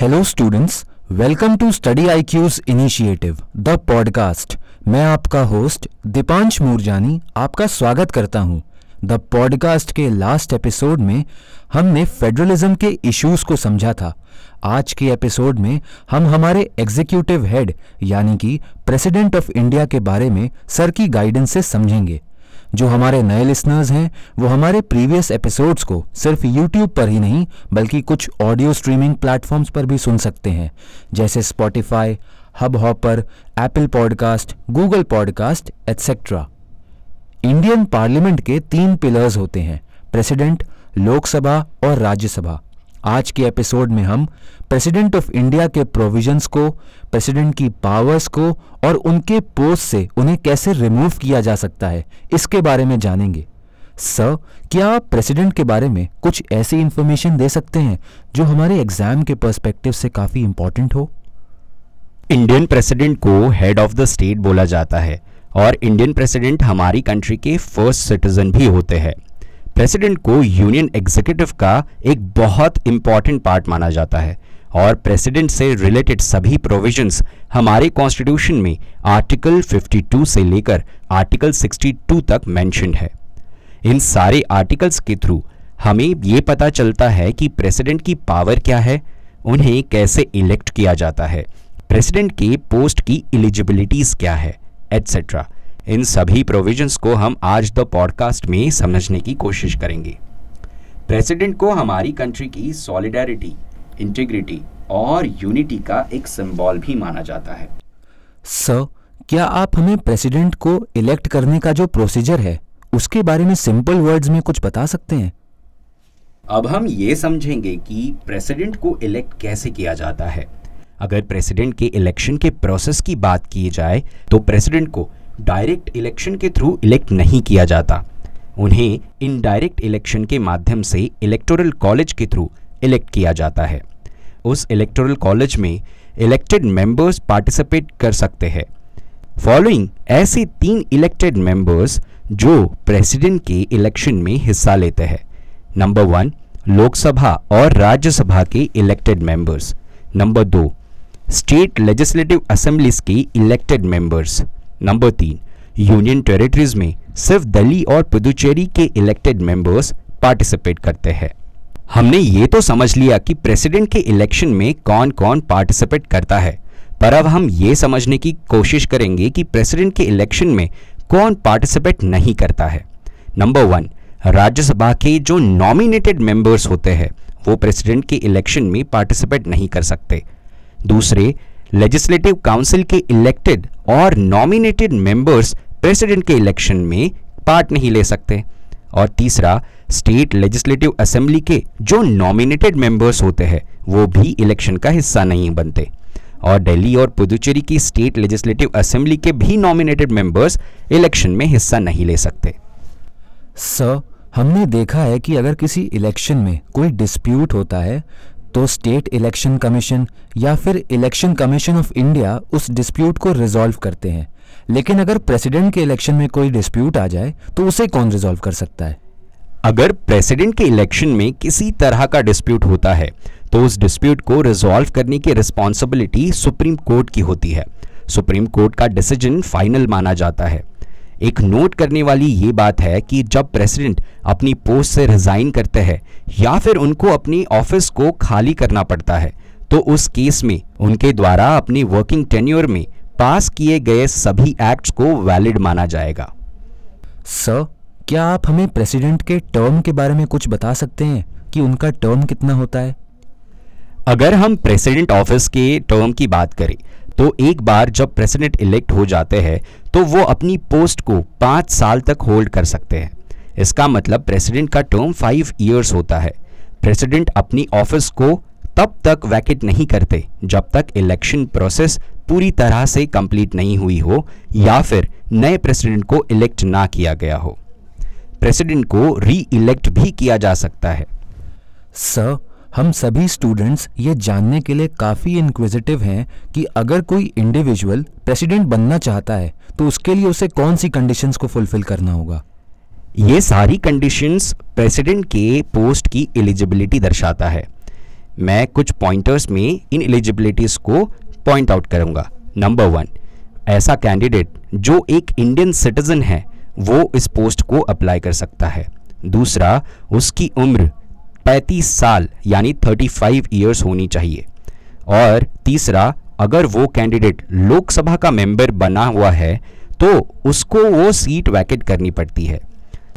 Hello students welcome to study I Q's initiative the podcast मैं आपका host Deepansh Moorjani, आपका स्वागत करता हूँ। द पॉडकास्ट के लास्ट एपिसोड में हमने फेडरलिज्म के इश्यूज़ को समझा था। आज के एपिसोड में हम हमारे एग्जीक्यूटिव हेड यानी कि प्रेसिडेंट ऑफ़ इंडिया के बारे में सर की गाइडेंस से समझेंगे। जो हमारे नए लिसनर्स हैं, वो हमारे प्रीवियस एपिसोड्स को सिर्फ़ यूट्यूब पर ही नहीं, बल्कि कुछ ऑडियो स्ट्रीमिंग प्लेटफॉर्म्स पर भी सुन सकते हैं। जैसे Spotify Hubhopper Apple podcast Google podcast etcetera Indian parliament के तीन पिलर्स होते हैं प्रेसिडेंट लोकसभा और राज्यसभा आज के एपिसोड में हम प्रेसिडेंट ऑफ़ इंडिया के प्रोविजंस को प्रेसिडेंट की पावर्स को और उनके पोस्ट से उन्हें कैसे रिमूव किया जा सकता है, इसके बारे में जानेंगे। सर क्या आप प्रेसिडेंट के बारे में कुछ ऐसी इंफॉर्मेशन दे सकते हैं जो हमारे एग्ज़ाम के पर्सपेक्टिव से काफ़ी इंपॉर्टेंट हो? इंडियन प्रेसिडेंट को हेड ऑफ़ द स्टेट बोला जाता है और इंडियन प्रेसिडेंट हमारी कंट्री के फ़र्स्ट सिटीजन भी होते हैं। प्रेसिडेंट को यूनियन एग्जीक्यूटिव का एक बहुत इंपॉर्टेंट पार्ट माना जाता है और प्रेसिडेंट से रिलेटेड सभी प्रोविजंस हमारे कॉन्स्टिट्यूशन में आर्टिकल 52 से लेकर आर्टिकल 62 तक मेंशनड है। इन सारे आर्टिकल्स के थ्रू हमें ये पता चलता है कि प्रेसिडेंट की पावर क्या है, उन्हें कैसे इलेक्ट किया जाता है, प्रेसिडेंट के पोस्ट की एलिजिबिलिटीज क्या है एटसेट्रा इन सभी प्रोविजंस को हम आज द पॉडकास्ट में समझने की कोशिश करेंगे। प्रेसिडेंट को हमारी कंट्री की सॉलिडारिटी इंटीग्रिटी और यूनिटी का एक सिंबल भी माना जाता है। सर क्या आप हमें प्रेसिडेंट को इलेक्ट करने का जो प्रोसीजर है उसके बारे में सिंपल वर्ड्स में कुछ बता सकते हैं? अब हम ये समझेंगे कि प्रेसिडेंट को इलेक्ट कैसे किया जाता है। अगर प्रेसिडेंट के इलेक्शन के प्रोसेस की बात की जाए तो प्रेसिडेंट को डायरेक्ट इलेक्शन के थ्रू इलेक्ट नहीं किया जाता। उन्हें इनडायरेक्ट इलेक्शन के माध्यम से इलेक्टोरल कॉलेज के थ्रू इलेक्ट किया जाता है। उस इलेक्टोरल कॉलेज में इलेक्टेड मेंबर्स पार्टिसिपेट कर सकते हैं। फॉलोइंग ऐसे तीन इलेक्टेड मेंबर्स जो प्रेसिडेंट के इलेक्शन में हिस्सा लेते हैं। नंबर वन लोकसभा और राज्यसभा के इलेक्टेड मेंबर्स नंबर दो स्टेट लेजिस्लेटिव असेंबलीज के इलेक्टेड मेंबर्स नंबर तीन यूनियन टेरिटरीज में सिर्फ़ दिल्ली और पुदुचेरी के इलेक्टेड मेंबर्स पार्टिसिपेट करते हैं। हमने ये तो समझ लिया कि प्रेसिडेंट के इलेक्शन में कौन कौन पार्टिसिपेट करता है, पर अब हम ये समझने की कोशिश करेंगे कि प्रेसिडेंट के इलेक्शन में कौन पार्टिसिपेट नहीं करता है। नंबर वन राज्यसभा के जो नॉमिनेटेड मेंबर्स होते हैं, वो प्रेसिडेंट के इलेक्शन में पार्टिसिपेट नहीं कर सकते। दूसरे लेजिस्लेटिव काउंसिल के इलेक्टेड और नॉमिनेटेड मेंबर्स प्रेसिडेंट के इलेक्शन में पार्ट नहीं ले सकते। और तीसरा स्टेट लेजिस्लेटिव असेंबली के जो नॉमिनेटेड मेंबर्स होते हैं, वो भी इलेक्शन का हिस्सा नहीं बनते। और दिल्ली और पुदुचेरी की स्टेट लेजिस्लेटिव असेंबली के भी नॉमिनेटेड मेंबर्स इलेक्शन में हिस्सा नहीं ले सकते। सर हमने देखा है कि अगर किसी इलेक्शन में कोई डिस्प्यूट होता है तो स्टेट इलेक्शन कमीशन या फिर इलेक्शन कमीशन ऑफ़ इंडिया उस डिस्प्यूट को रिजॉल्व करते हैं। लेकिन अगर प्रेसिडेंट के इलेक्शन में कोई डिस्प्यूट आ जाए तो उसे कौन रिजॉल्व कर सकता है? अगर प्रेसिडेंट के इलेक्शन में किसी तरह का डिस्प्यूट होता है तो उस डिस्प्यूट को रिजॉल्व करने की रिस्पॉन्सिबिलिटी सुप्रीम कोर्ट की होती है। सुप्रीम कोर्ट का डिसीज़न फाइनल माना जाता है। एक नोट करने वाली ये बात है कि जब प्रेसिडेंट अपनी पोस्ट से रिजाइन करते हैं या फिर उनको अपनी ऑफ़िस को खाली करना पड़ता है तो उस केस में उनके द्वारा अपनी वर्किंग टेन्योर में पास किए गए सभी एक्ट्स को वैलिड माना जाएगा। सर क्या आप हमें प्रेसिडेंट के टर्म के बारे में कुछ बता सकते हैं कि उनका टर्म कितना होता है? अगर हम प्रेसिडेंट ऑफ़िस के टर्म की बात करें तो एक बार जब प्रेसिडेंट इलेक्ट हो जाते हैं तो वो अपनी पोस्ट को पाँच साल तक होल्ड कर सकते हैं। इसका मतलब प्रेसिडेंट का टर्म फाइव ईयर्स होता है। प्रेसिडेंट अपनी ऑफ़िस को तब तक वैकेट नहीं करते, जब तक इलेक्शन प्रोसेस पूरी तरह से कंप्लीट नहीं हुई हो, या फिर नए प्रेसिडेंट को इलेक्ट ना किया गया हो। प्रेसिडेंट को री इलेक्ट भी किया जा सकता है। सर हम सभी स्टूडेंट्स ये जानने के लिए काफ़ी इंक्विजिटिव हैं कि अगर कोई इंडिविजुअल प्रेसिडेंट बनना चाहता है तो उसके लिए उसे कौन सी कंडीशंस को फुलफिल करना होगा? ये सारी कंडीशंस प्रेसिडेंट के पोस्ट की एलिजिबिलिटी दर्शाता है। मैं कुछ पॉइंटर्स में इन एलिजिबिलिटीज को पॉइंट आउट करूँगा। नंबर वन ऐसा कैंडिडेट जो एक इंडियन सिटीजन है, वो इस पोस्ट को अप्लाई कर सकता है। दूसरा, उसकी उम्र 35 साल, यानी 35 ईयर्स होनी चाहिए। और तीसरा, अगर वो कैंडिडेट लोकसभा का मेंबर बना हुआ है तो उसको वो सीट वैकेट करनी पड़ती है।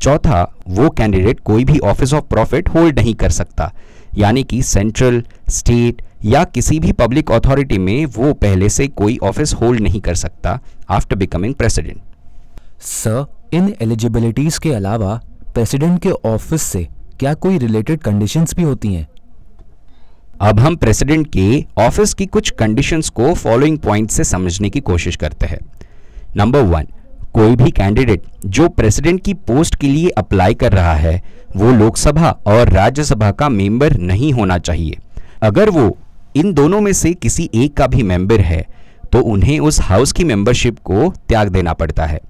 चौथा, वो कैंडिडेट कोई भी ऑफ़िस ऑफ़ प्रॉफिट होल्ड नहीं कर सकता। यानी कि सेंट्रल स्टेट या किसी भी पब्लिक अथॉरिटी में वो पहले से कोई ऑफ़िस होल्ड नहीं कर सकता आफ्टर बिकमिंग प्रेसिडेंट सर इन एलिजिबिलिटीज के अलावा प्रेसिडेंट के ऑफ़िस से क्या कोई रिलेटेड कंडीशंस भी होती हैं? अब हम प्रेसिडेंट के ऑफ़िस की कुछ कंडीशंस को फॉलोइंग पॉइंट से समझने की कोशिश करते हैं। नंबर वन कोई भी कैंडिडेट जो प्रेसिडेंट की पोस्ट के लिए अप्लाई कर रहा है, वो लोकसभा और राज्यसभा का मेंबर नहीं होना चाहिए। अगर वो इन दोनों में से किसी एक का भी मेंबर है तो उन्हें उस हाउस की मेंबरशिप को त्याग देना पड़ता है।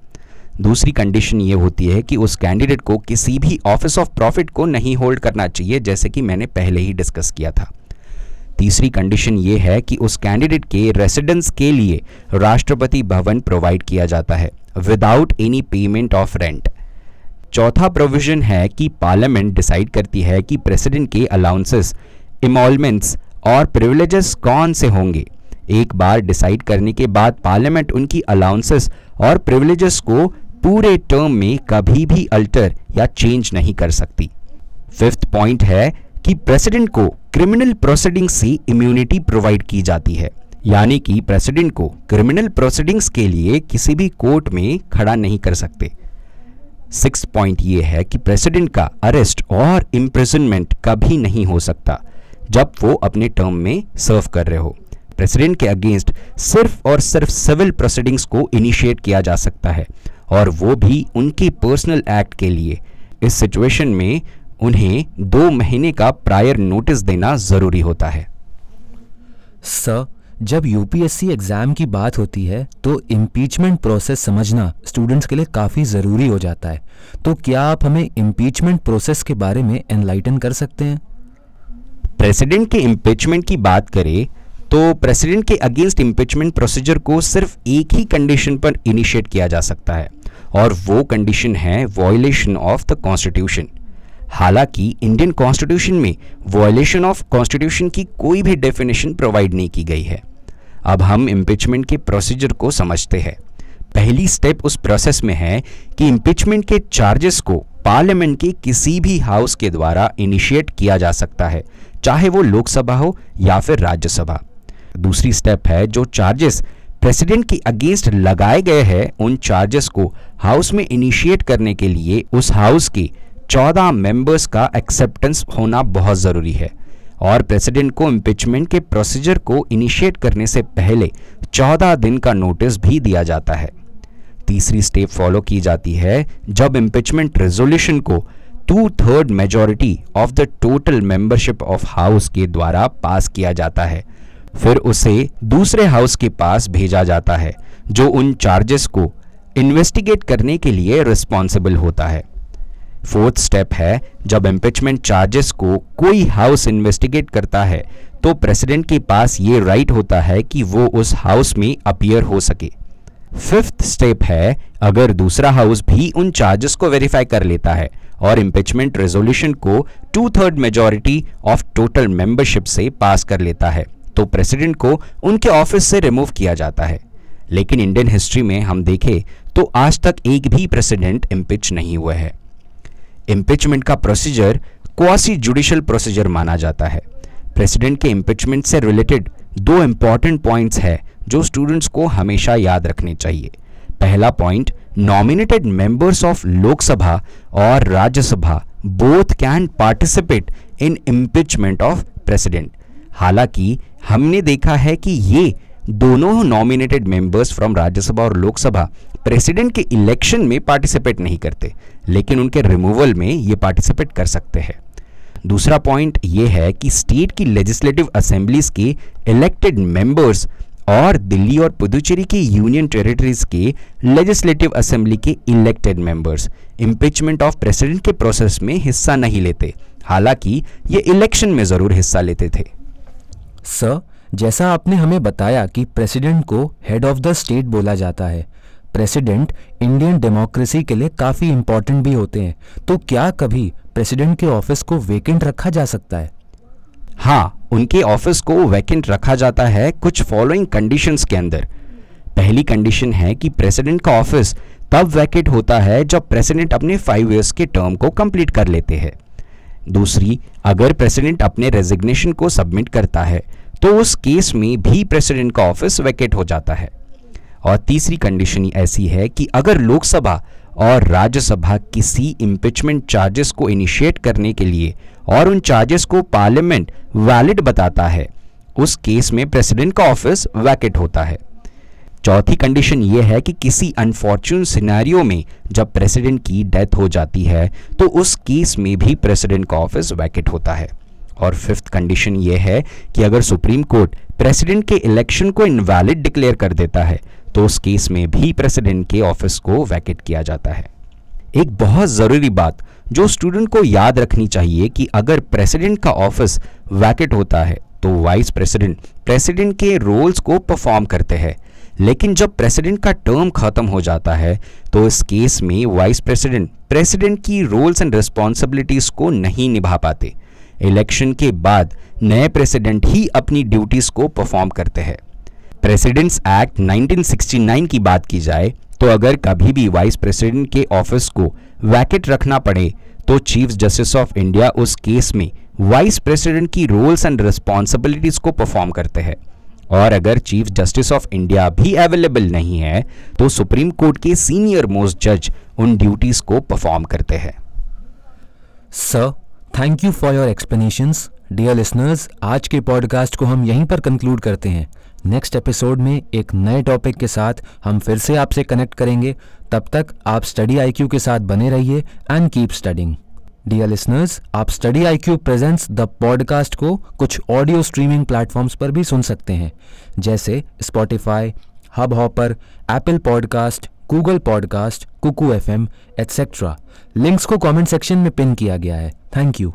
दूसरी कंडीशन ये होती है कि उस कैंडिडेट को किसी भी ऑफ़िस ऑफ़ प्रॉफिट को नहीं होल्ड करना चाहिए, जैसे कि मैंने पहले ही डिस्कस किया था। तीसरी कंडीशन ये है कि उस कैंडिडेट के रेसिडेंस के लिए राष्ट्रपति भवन प्रोवाइड किया जाता है without any payment of rent चौथा प्रोविज़न है कि पार्लियामेंट डिसाइड करती है कि प्रेसिडेंट के अलाउंसेस इमॉलमेंट्स और प्रिविलेजेस कौन से होंगे। एक बार डिसाइड करने के बाद पार्लियामेंट उनकी अलाउंसेस और प्रिविलेजेस को पूरे टर्म में कभी भी अल्टर या चेंज नहीं कर सकती। फिफ्थ पॉइंट है कि प्रेसिडेंट को क्रिमिनल प्रोसीडिंग से इम्यूनिटी प्रोवाइड की जाती है। यानी कि प्रेसिडेंट को क्रिमिनल प्रोसीडिंग्स के लिए किसी भी कोर्ट में खड़ा नहीं कर सकते। सिक्स पॉइंट ये है कि प्रेसिडेंट का अरेस्ट और इम्प्रिजनमेंट कभी नहीं हो सकता, जब वो अपने टर्म में सर्व कर रहे हो। प्रेसिडेंट के अगेंस्ट सिर्फ़ और सिर्फ़ सिविल प्रोसीडिंग्स को इनिशिएट किया जा सकता है। और वो भी उनके पर्सनल एक्ट के लिए। इस सिचुएशन में उन्हें दो महीने का प्रायर नोटिस देना ज़रूरी होता है। सर जब यूपीएससी एग्ज़ाम की बात होती है तो इम्पीचमेंट प्रोसेस समझना स्टूडेंट्स के लिए काफ़ी ज़रूरी हो जाता है। तो क्या आप हमें इम्पीचमेंट प्रोसेस के बारे में एनलाइटन कर सकते हैं? प्रेसिडेंट के इम्पीचमेंट की बात करें तो प्रेसिडेंट के अगेंस्ट इम्पीचमेंट प्रोसीजर को सिर्फ़ एक ही कंडीशन पर इनिशिएट किया जा सकता है। और वो कंडीशन है वॉयलेशन ऑफ़ द कॉन्स्टिट्यूशन हालाँकि इंडियन कॉन्स्टिट्यूशन में वॉयलेशन ऑफ़ कॉन्स्टिट्यूशन की कोई भी डेफिनेशन प्रोवाइड नहीं की गई है। अब हम इम्पीचमेंट के प्रोसीजर को समझते हैं। पहली स्टेप उस प्रोसेस में है कि इम्पीचमेंट के चार्जेस को पार्लियामेंट के किसी भी हाउस के द्वारा इनिशिएट किया जा सकता है, चाहे वो लोकसभा हो या फिर राज्यसभा। दूसरी स्टेप है जो चार्जेस प्रेसिडेंट के अगेंस्ट लगाए गए हैं उन चार्जेस को हाउस में इनिशिएट करने के लिए उस हाउस के 14 मेंबर्स का एक्सेप्टेंस होना बहुत ज़रूरी है। और प्रेसिडेंट को इम्पिचमेंट के प्रोसीजर को इनिशिएट करने से पहले 14 दिन का नोटिस भी दिया जाता है। तीसरी स्टेप फॉलो की जाती है जब इम्पिचमेंट रेजोल्यूशन को two third majority of the total membership of house के द्वारा पास किया जाता है। फिर उसे दूसरे हाउस के पास भेजा जाता है, जो उन चार्जेस को इन्वेस्टिगेट करने के लिए रिस्पॉन्सिबल होता है। फोर्थ स्टेप है, जब इम्पिचमेंट चार्जेस को कोई हाउस इन्वेस्टिगेट करता है तो प्रेसिडेंट के पास ये राइट होता है कि वो उस हाउस में अपियर हो सके। फिफ्थ स्टेप है, अगर दूसरा हाउस भी उन चार्जेस को वेरीफाई कर लेता है और इम्पिचमेंट रेजोल्यूशन को two third majority of total membership से पास कर लेता है। तो प्रेसिडेंट को उनके ऑफ़िस से रिमूव किया जाता है। लेकिन इंडियन हिस्ट्री में हम देखें तो आज तक एक भी प्रेसिडेंट इम्पिच नहीं हुआ है। इम्पिचमेंट का प्रोसीजर क्वासी जुडिशियल प्रोसीजर माना जाता है। प्रेसिडेंट के इम्पिचमेंट से रिलेटेड दो इंपॉर्टेंट पॉइंट्स है जो स्टूडेंट्स को हमेशा याद रखने चाहिए। पहला point, nominated members of Lok Sabha और Rajya Sabha both can participate in impeachment of president. हालाँकि हमने देखा है कि ये दोनों नॉमिनेटेड मेंबर्स फ्रॉम राज्यसभा और लोकसभा प्रेसिडेंट के इलेक्शन में पार्टिसिपेट नहीं करते, लेकिन उनके रिमूवल में ये पार्टिसिपेट कर सकते हैं। दूसरा पॉइंट ये है कि स्टेट की लेजिस्लेटिव असेंबलीज के इलेक्टेड मेंबर्स और दिल्ली और पुदुचेरी के यूनियन टेरिटरीज के लेजिस्लेटिव असेंबली के elected members impeachment of president के प्रोसेस में हिस्सा नहीं लेते। हालाँकि ये इलेक्शन में ज़रूर हिस्सा लेते थे। सर जैसा आपने हमें बताया कि प्रेसिडेंट को हेड ऑफ़ द स्टेट बोला जाता है प्रेसिडेंट इंडियन डेमोक्रेसी के लिए काफ़ी इम्पोर्टेंट भी होते हैं। तो क्या कभी प्रेसिडेंट के ऑफ़िस को वेकेंट रखा जा सकता है? हाँ उनके ऑफ़िस को वैकेंट रखा जाता है कुछ फॉलोइंग कंडीशंस के अंदर। पहली कंडीशन है कि प्रेसिडेंट का ऑफ़िस तब वैकेंट होता है जब प्रेसिडेंट अपने फाइव इयर्स के टर्म को कंप्लीट कर लेते हैं। दूसरी, अगर प्रेसिडेंट अपने रेजिग्नेशन को सबमिट करता है तो उस केस में भी प्रेसिडेंट का ऑफ़िस वैकेट हो जाता है। और तीसरी कंडीशन ऐसी है कि अगर लोकसभा और राज्यसभा किसी इम्पिचमेंट चार्जेस को इनिशिएट करने के लिए और उन चार्जेस को पार्लियामेंट वैलिड बताता है, उस केस में प्रेसिडेंट का ऑफ़िस वैकेट होता है। चौथी कंडीशन यह है कि किसी अनफॉर्चून सिनेरियो में जब प्रेसिडेंट की डेथ हो जाती है तो उस केस में भी प्रेसिडेंट का ऑफ़िस वैकेट होता है। और फिफ्थ कंडीशन यह है कि अगर सुप्रीम कोर्ट प्रेसिडेंट के इलेक्शन को इनवैलिड डिक्लेयर कर देता है तो उस केस में भी प्रेसिडेंट के ऑफ़िस को वैकेट किया जाता है। एक बहुत ज़रूरी बात जो स्टूडेंट को याद रखनी चाहिए कि अगर प्रेसिडेंट का ऑफ़िस वैकेट होता है तो वाइस प्रेसिडेंट प्रेसिडेंट के रोल्स को परफॉर्म करते हैं। लेकिन जब प्रेसिडेंट का टर्म खत्म हो जाता है तो इस केस में वाइस प्रेसिडेंट प्रेसिडेंट की रोल्स एंड रिस्पॉन्सिबिलिटीज को नहीं निभा पाते। इलेक्शन के बाद नए प्रेसिडेंट ही अपनी ड्यूटीज़ को परफॉर्म करते हैं। प्रेसिडेंट्स एक्ट 1969 की बात की जाए तो अगर कभी भी वाइस प्रेसिडेंट के ऑफ़िस को वैकेट रखना पड़े तो चीफ जस्टिस ऑफ़ इंडिया उस केस में वाइस प्रेसिडेंट की रोल्स एंड रिस्पॉन्सिबिलिटीज को परफॉर्म करते हैं। और अगर चीफ जस्टिस ऑफ़ इंडिया भी अवेलेबल नहीं है तो सुप्रीम कोर्ट के सीनियर मोस्ट जज उन ड्यूटीज़ को परफॉर्म करते हैं। Sir thank you for your explanations dear listeners आज के पॉडकास्ट को हम यहीं पर कंक्लूड करते हैं। नेक्स्ट एपिसोड में एक नए टॉपिक के साथ हम फिर से आपसे कनेक्ट करेंगे। तब तक आप स्टडी आईक्यू के साथ बने रहिए and keep studying dear listeners आप study I Q presents the podcast को कुछ ऑडियो स्ट्रीमिंग प्लेटफॉर्म्स पर भी सुन सकते हैं। जैसे Spotify Hubhopper Apple podcast Google podcast Kuku F M links को कमेंट सेक्शन में पिन किया गया है. Thank you